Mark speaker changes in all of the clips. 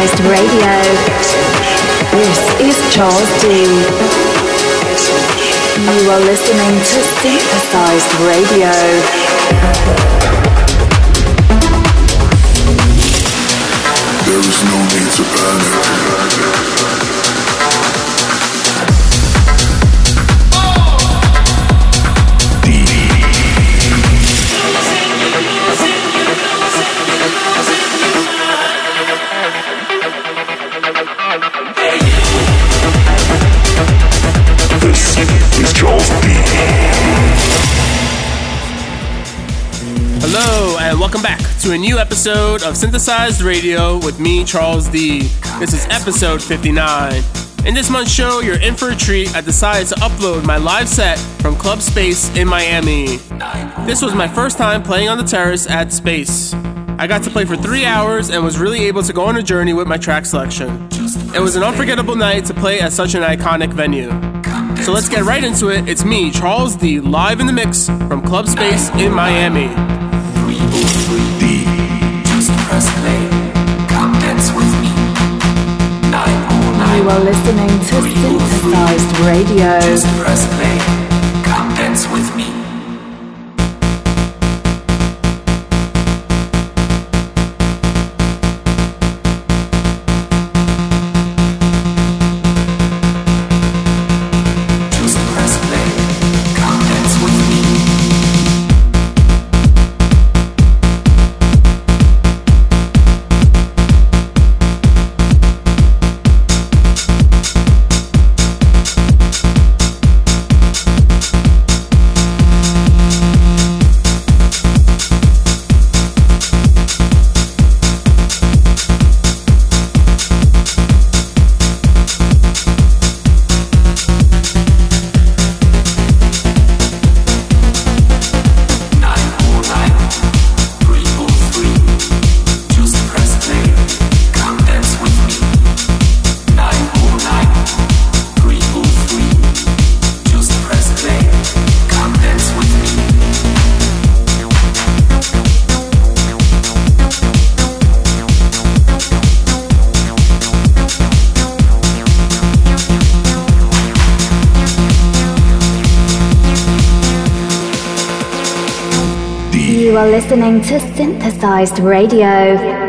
Speaker 1: Synthesized Radio. This is Charles D. You are listening to Synthesized Radio.
Speaker 2: There is no need to panic.
Speaker 3: To a new episode of Synthesized Radio with me, Charles D. This is episode 59. In this month's show, you're in for a treat. I decided to upload my live set from Club Space in Miami. This was my first time playing on the terrace at Space. I got to play for three hours and was really able to go on a journey with my track selection. It was an unforgettable night to play at such an iconic venue. So let's get right into it. It's me, Charles D, live in the mix from Club Space in Miami.
Speaker 1: You are listening to Synthesized Radio. Listening to Synthesized Radio.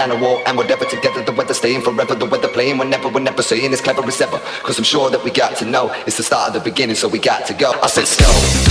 Speaker 4: Down the wall, and we're never together. The weather staying forever, the weather playing whenever, we're never saying it's clever as ever. Cause I'm sure that we got to know it's the start of the beginning, so we got to go. I said stone, I said stone,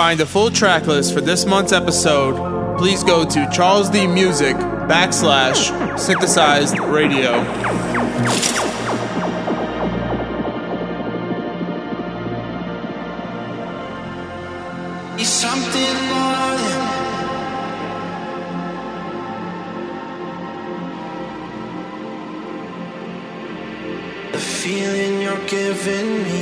Speaker 5: find the full track list for this month's episode, please go to Charles D Music backslash synthesized radio.
Speaker 6: the feeling you're giving me.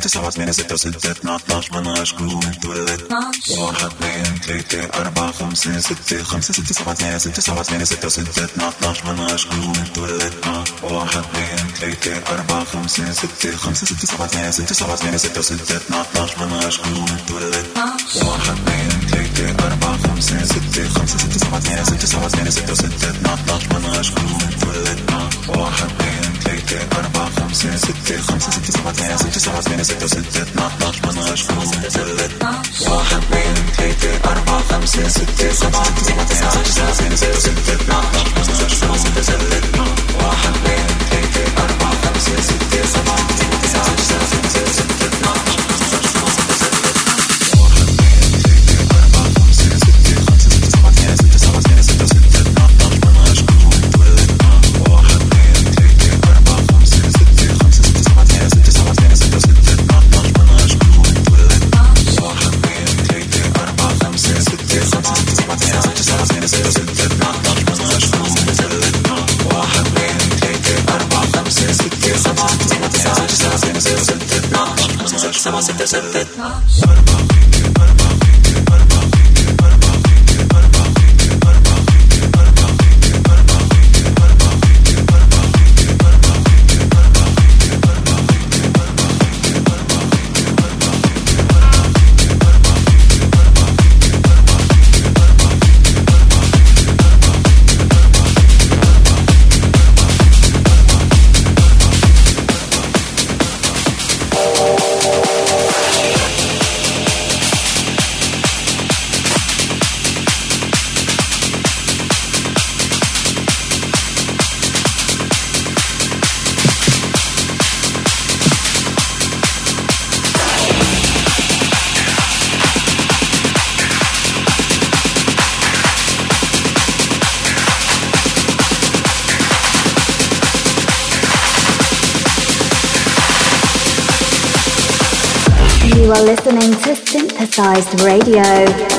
Speaker 7: سبعة ثمانية ستة سبعة ثمانية ستة ستة اثنا عشر مناش قوم تولدنا واحد اثنين ثلاثة أربعة خمسة ستة خمسة ستة سبعة ثمانية ستة سبعة ثمانية ستة ستة اثنا عشر مناش قوم تولدنا واحد اثنين ثلاثة أربعة خمسة ستة خمسة ستة سبعة ثمانية ستة سبعة ثمانية ستة ستة اثنا عشر مناش قوم تولدنا واحد اثنين ثلاثة أربعة خمسة ستة خمسة ستة سبعة ثمانية ستة سبعة ثمانية ستة ستة اثنا عشر مناش قوم تولدنا واحد اثنين ثلاثة أربعة خمسة ستة خمسة ستة سبعة ثمانية ستة سبعة ثمانية ستة ستة اثنا عشر مناش قوم تولدنا واحد اثنين ثلاثة أربعة خمسة ستة خمسة سبعة ثمانية ستة سبعة ثمانية ستة ستة اثنا عشر قوم تولدنا واحد اثنين ثلاثة أربعة خمسة ستة
Speaker 8: it doesn't fit. Synthesized Radio.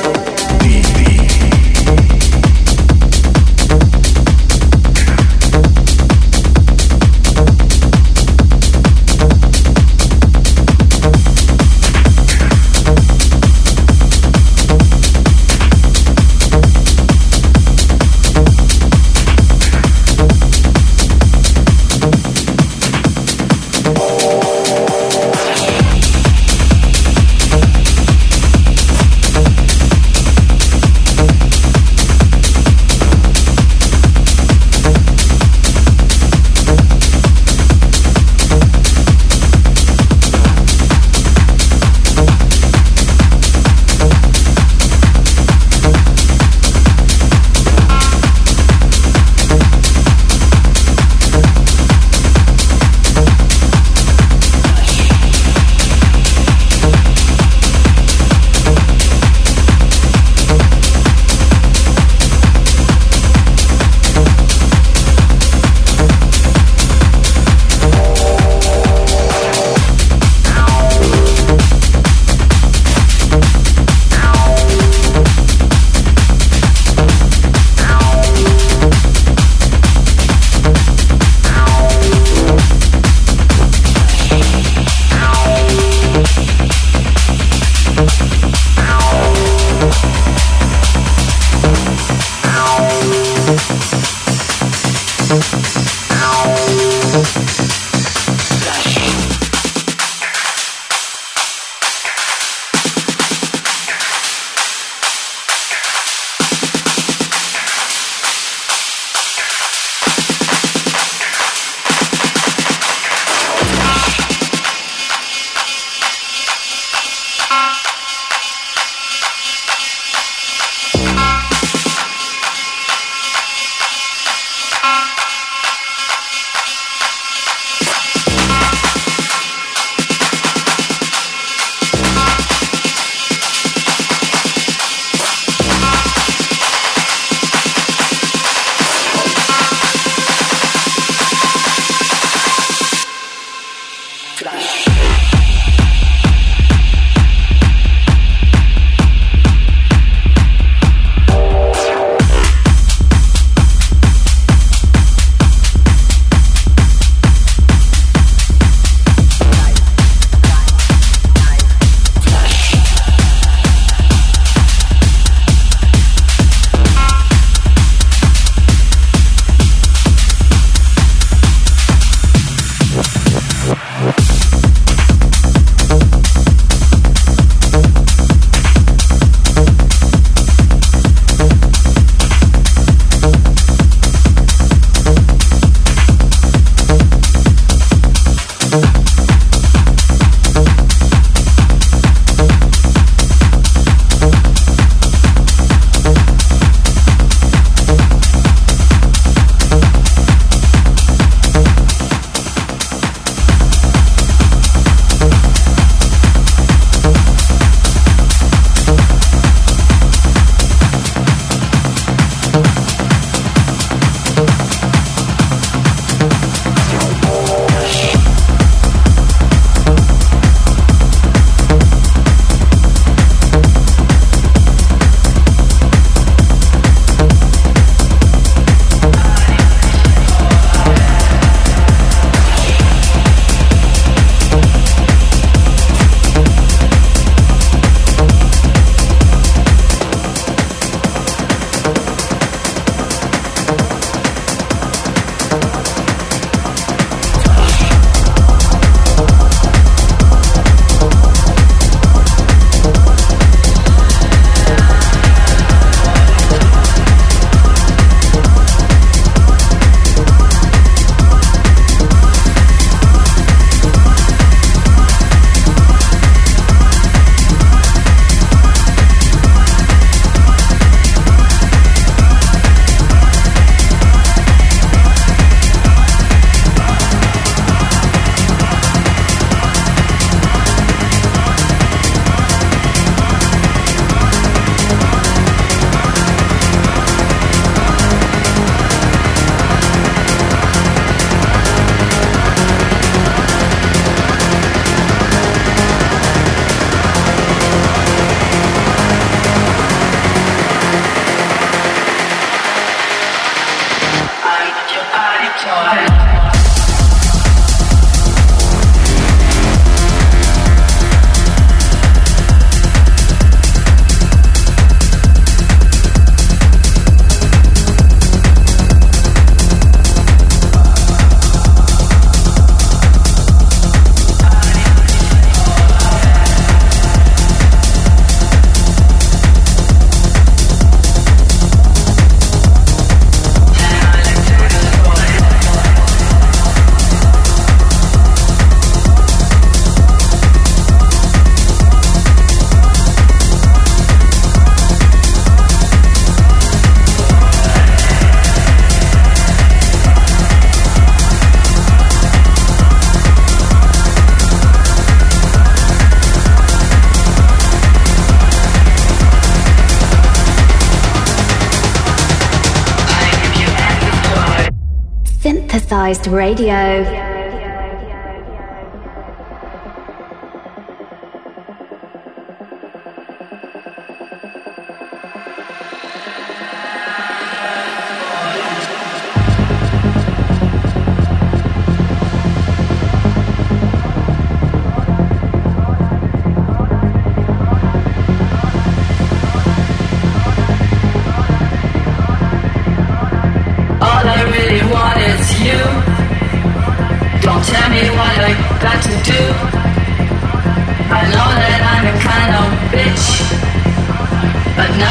Speaker 8: Synthesized Radio.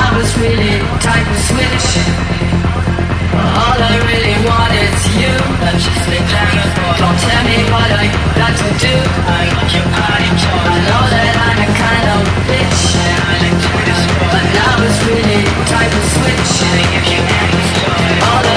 Speaker 9: Now it's really time to switch. All I really want is you. Don't tell me what I got to do. I know that I'm a kind of bitch, but now it's really time to switch. All I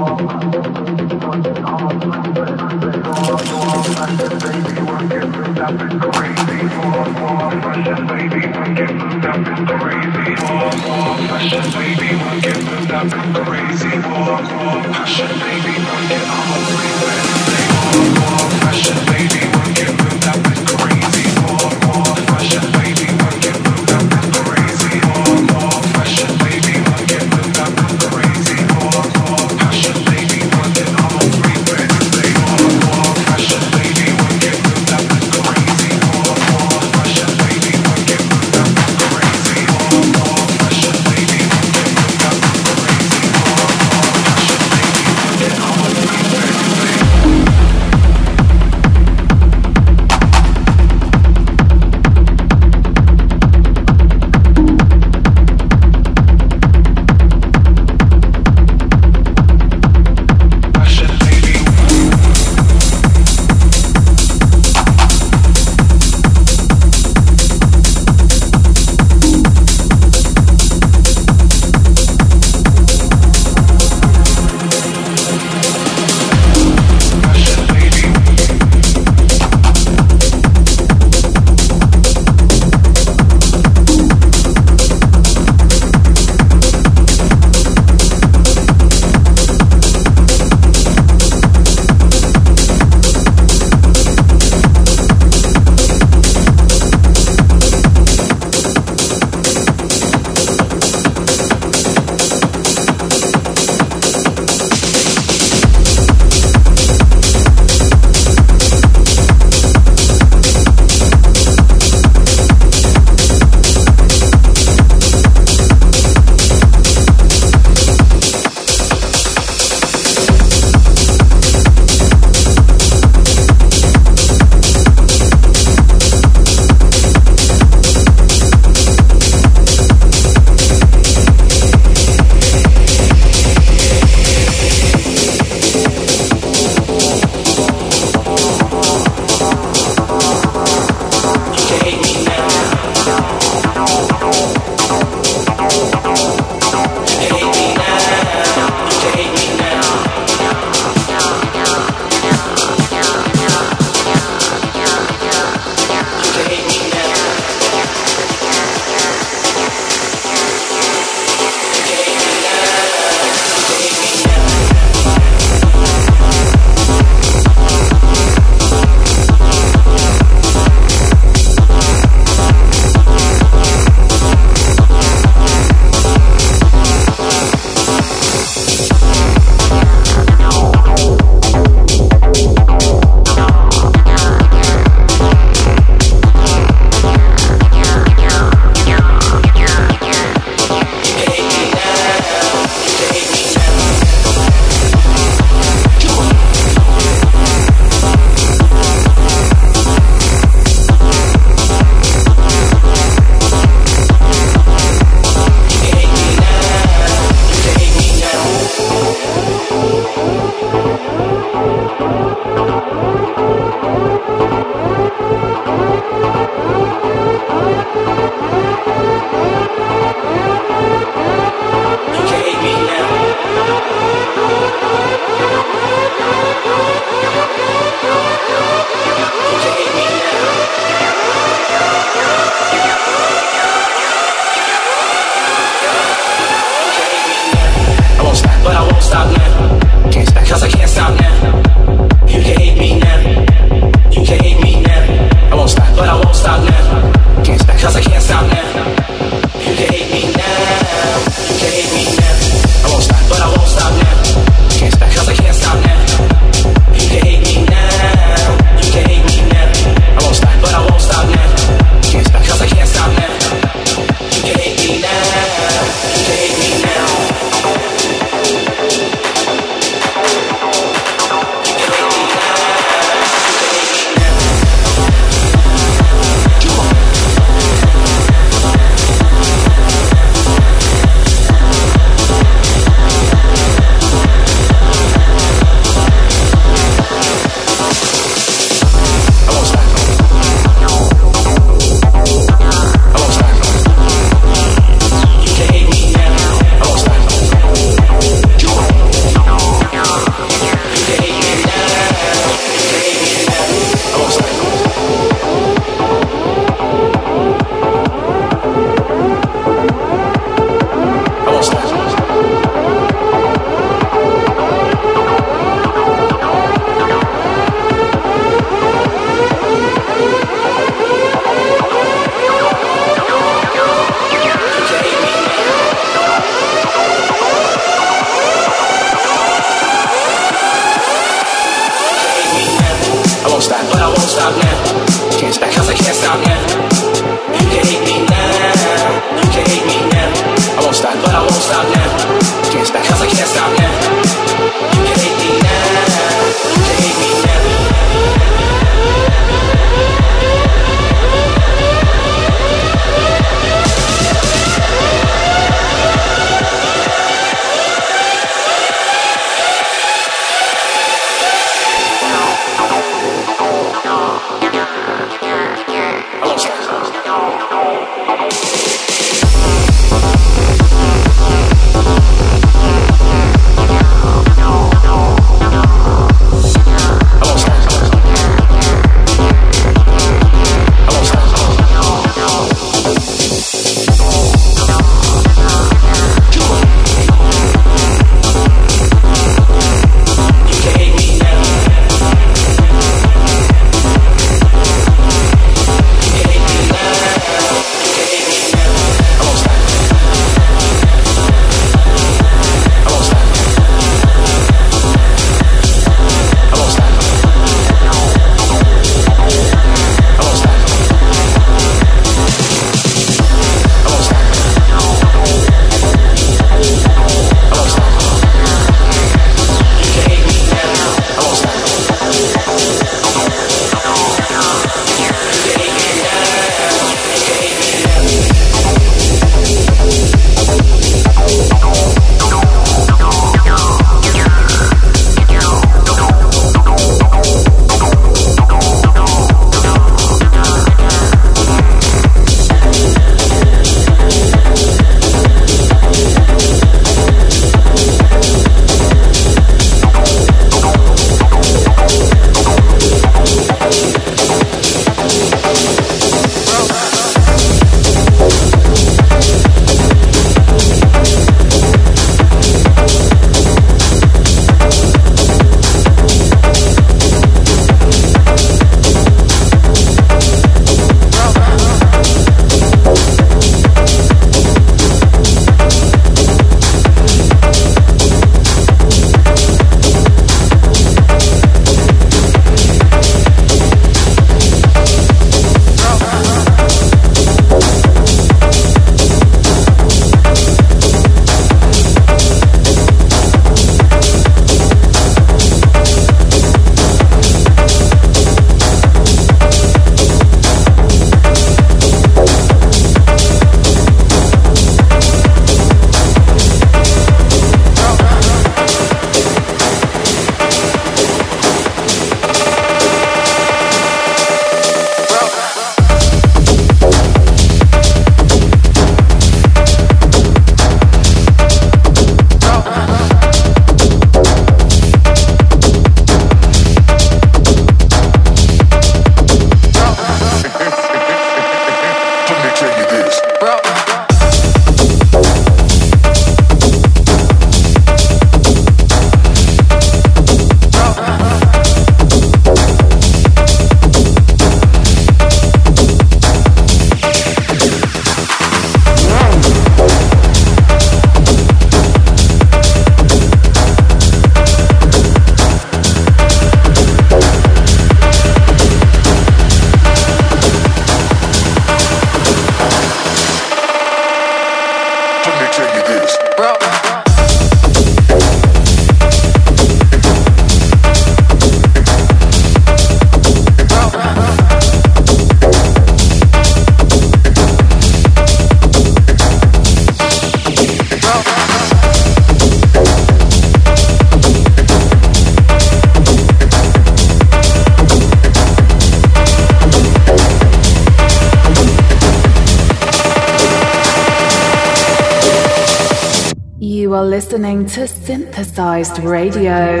Speaker 10: listening to Synthesized Radio.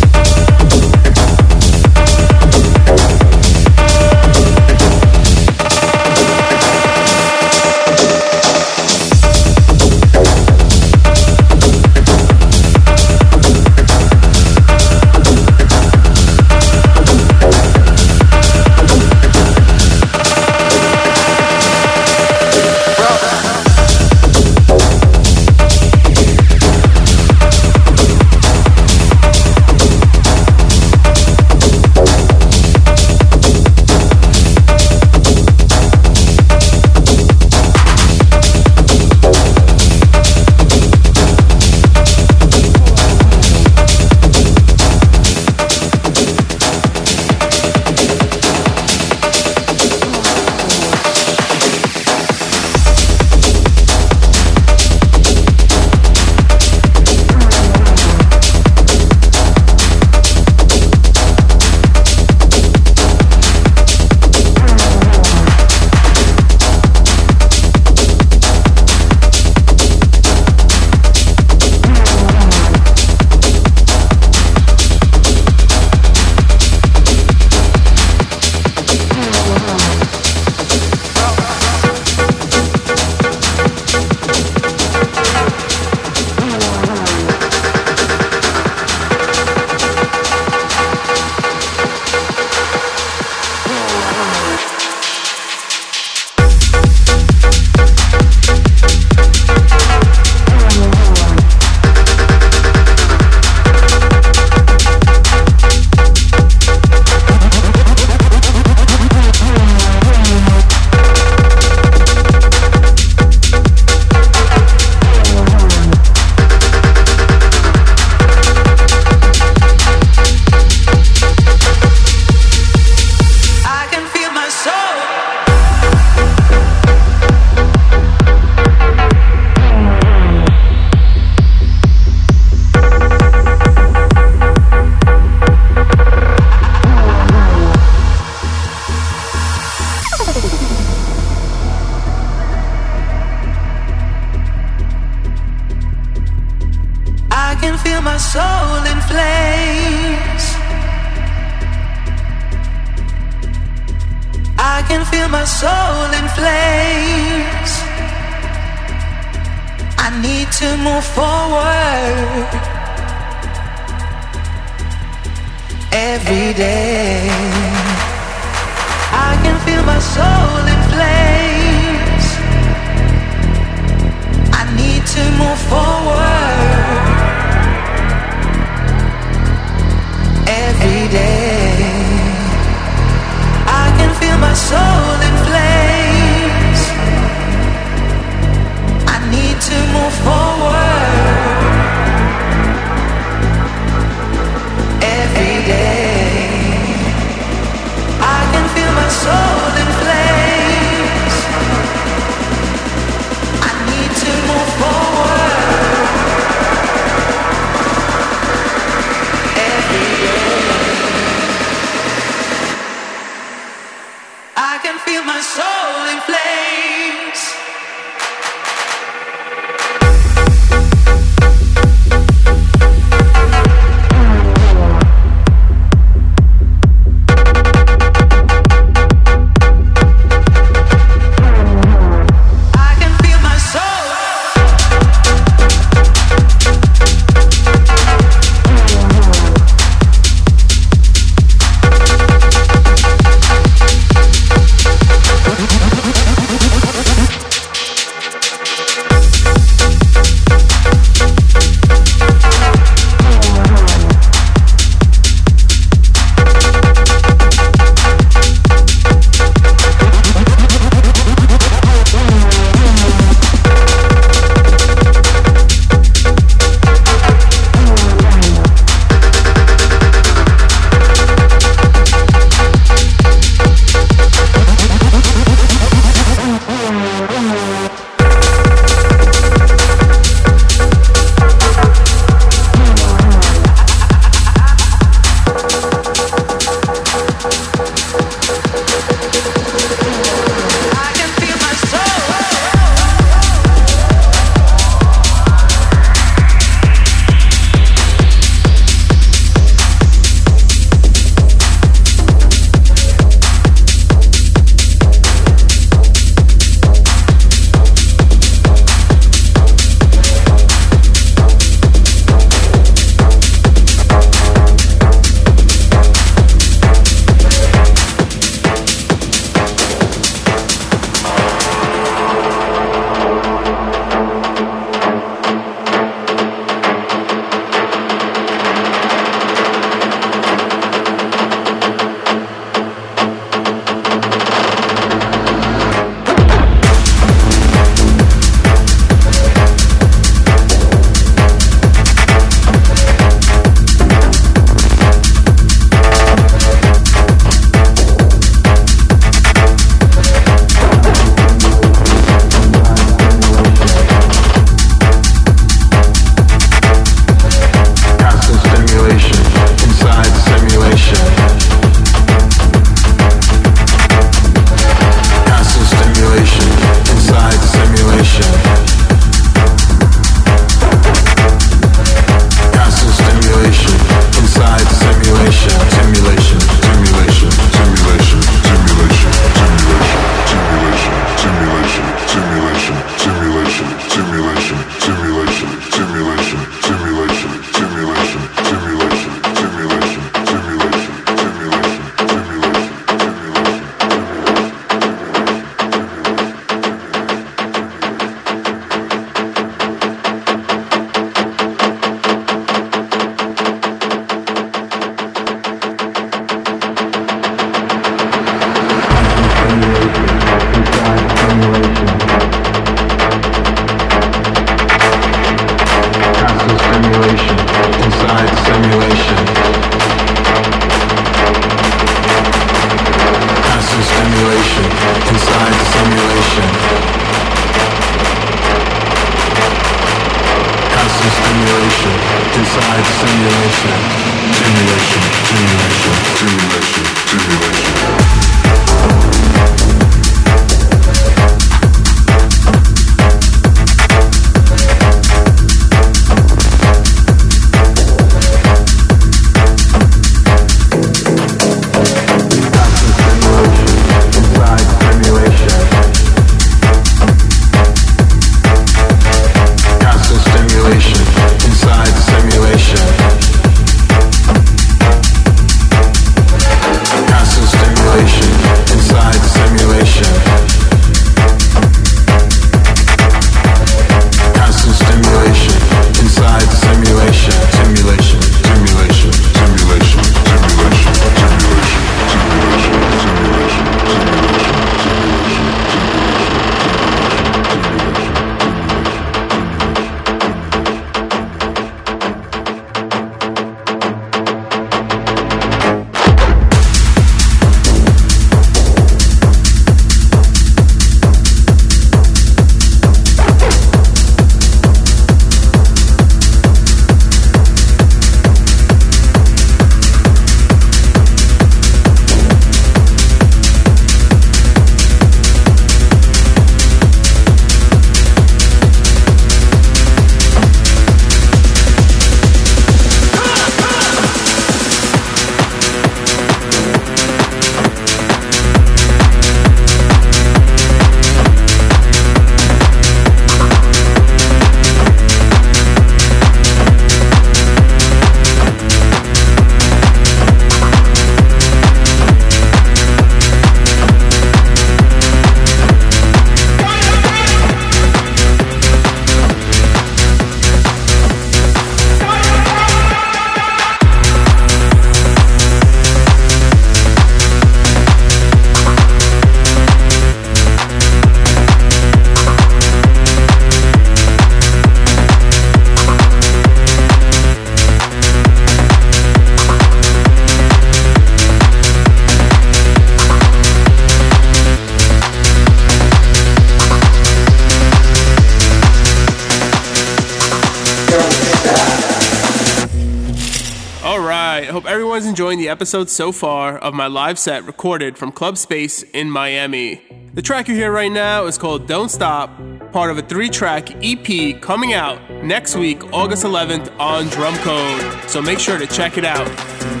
Speaker 3: Enjoying the episode so far of my live set recorded from Club Space in Miami. The track you hear right now is called Don't Stop, part of a three track EP coming out next week, August 11th on Drumcode. So make sure to check it out.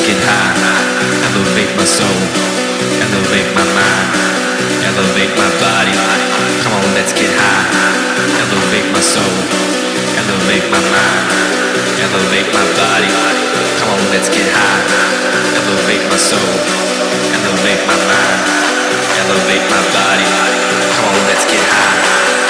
Speaker 11: skin high. Elevate my soul, elevate my mind, elevate my body. Come on, let's get high. Elevate my soul, elevate my mind, elevate my body. Come on, let's get high. Elevate my soul, elevate my mind, elevate my body. Come on, let's get high.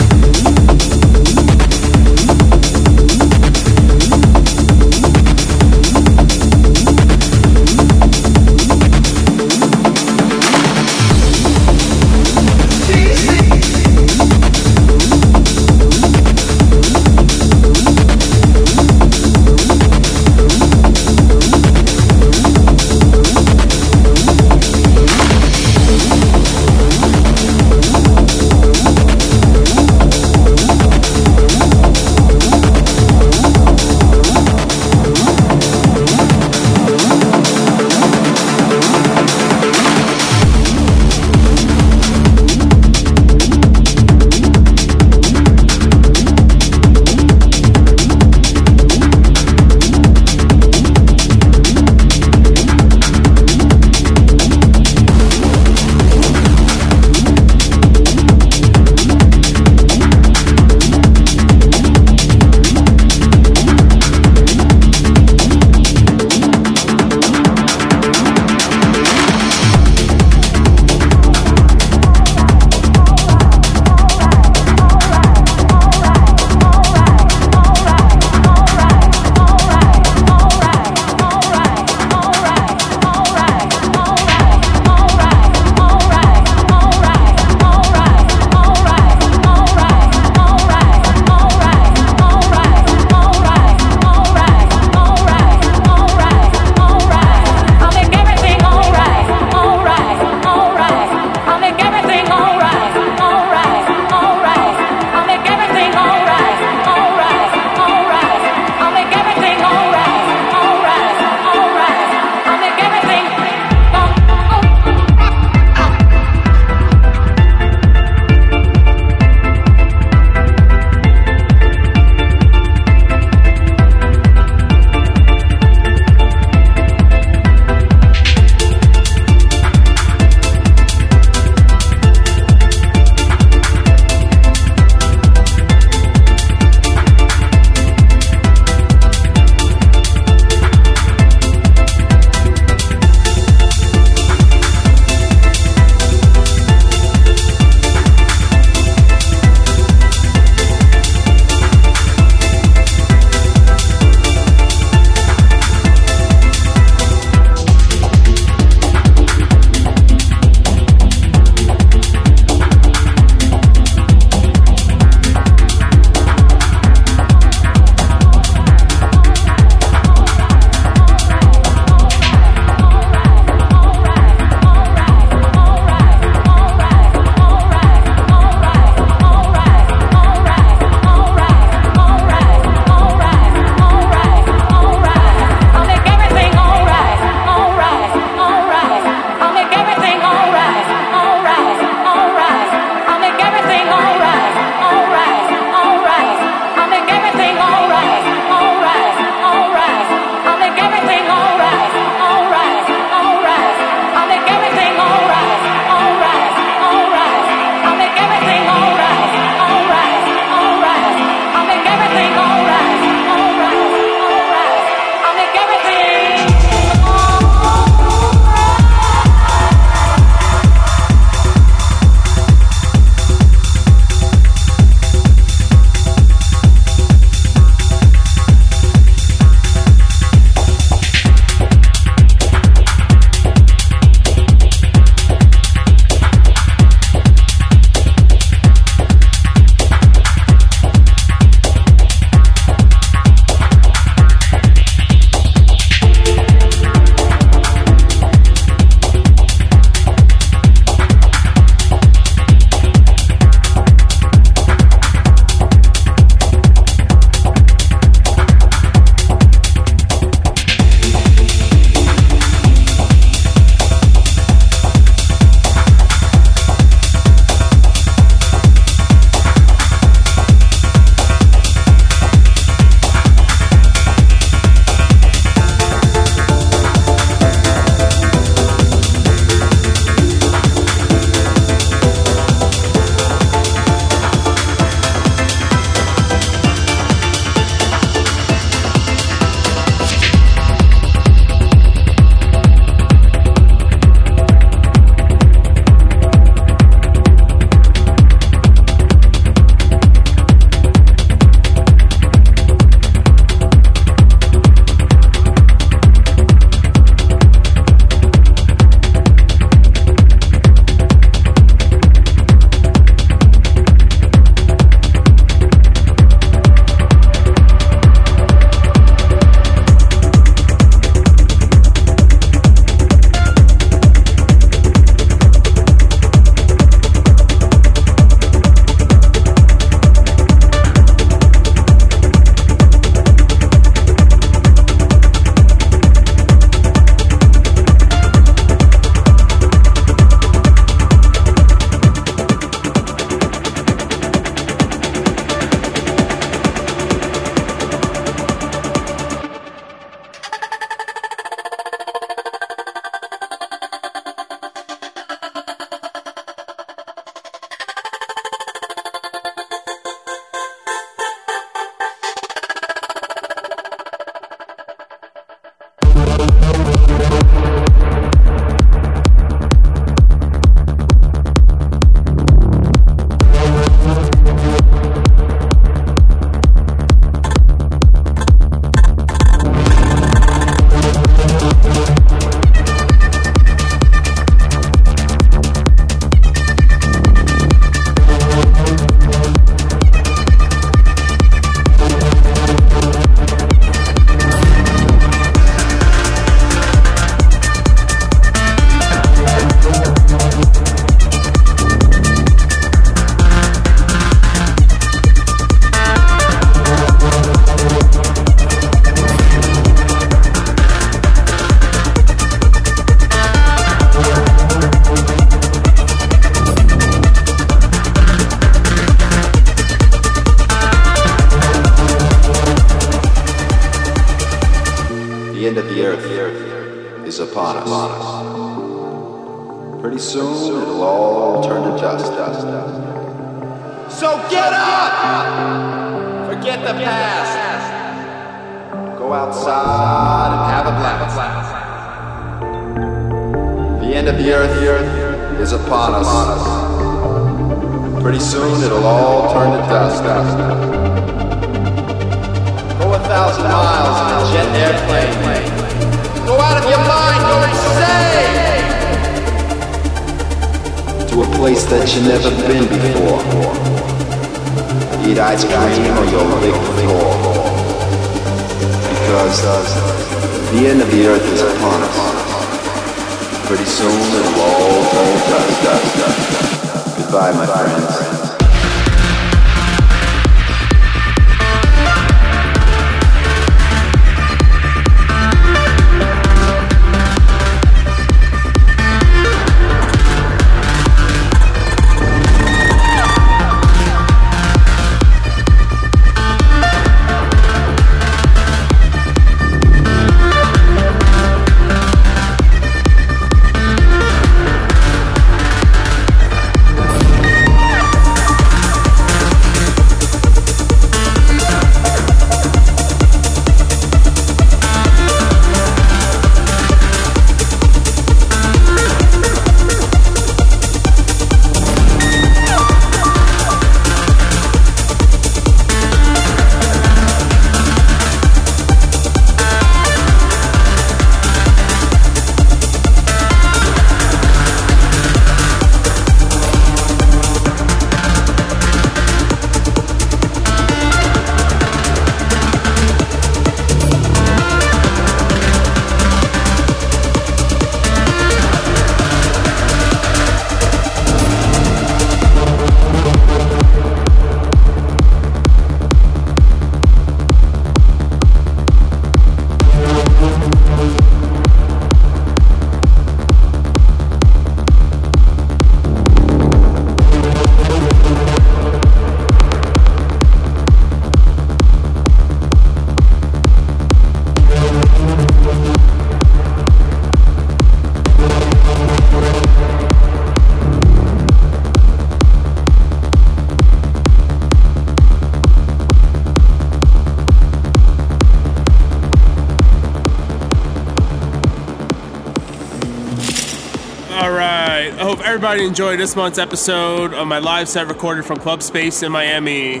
Speaker 3: Enjoyed this month's episode of my live set recorded from Club Space in Miami.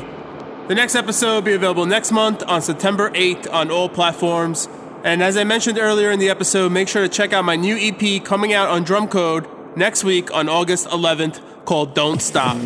Speaker 3: The next episode will be available next month on September 8th on all platforms. And as I mentioned earlier in the episode, make sure to check out my new EP coming out on Drumcode next week on August 11th called Don't Stop.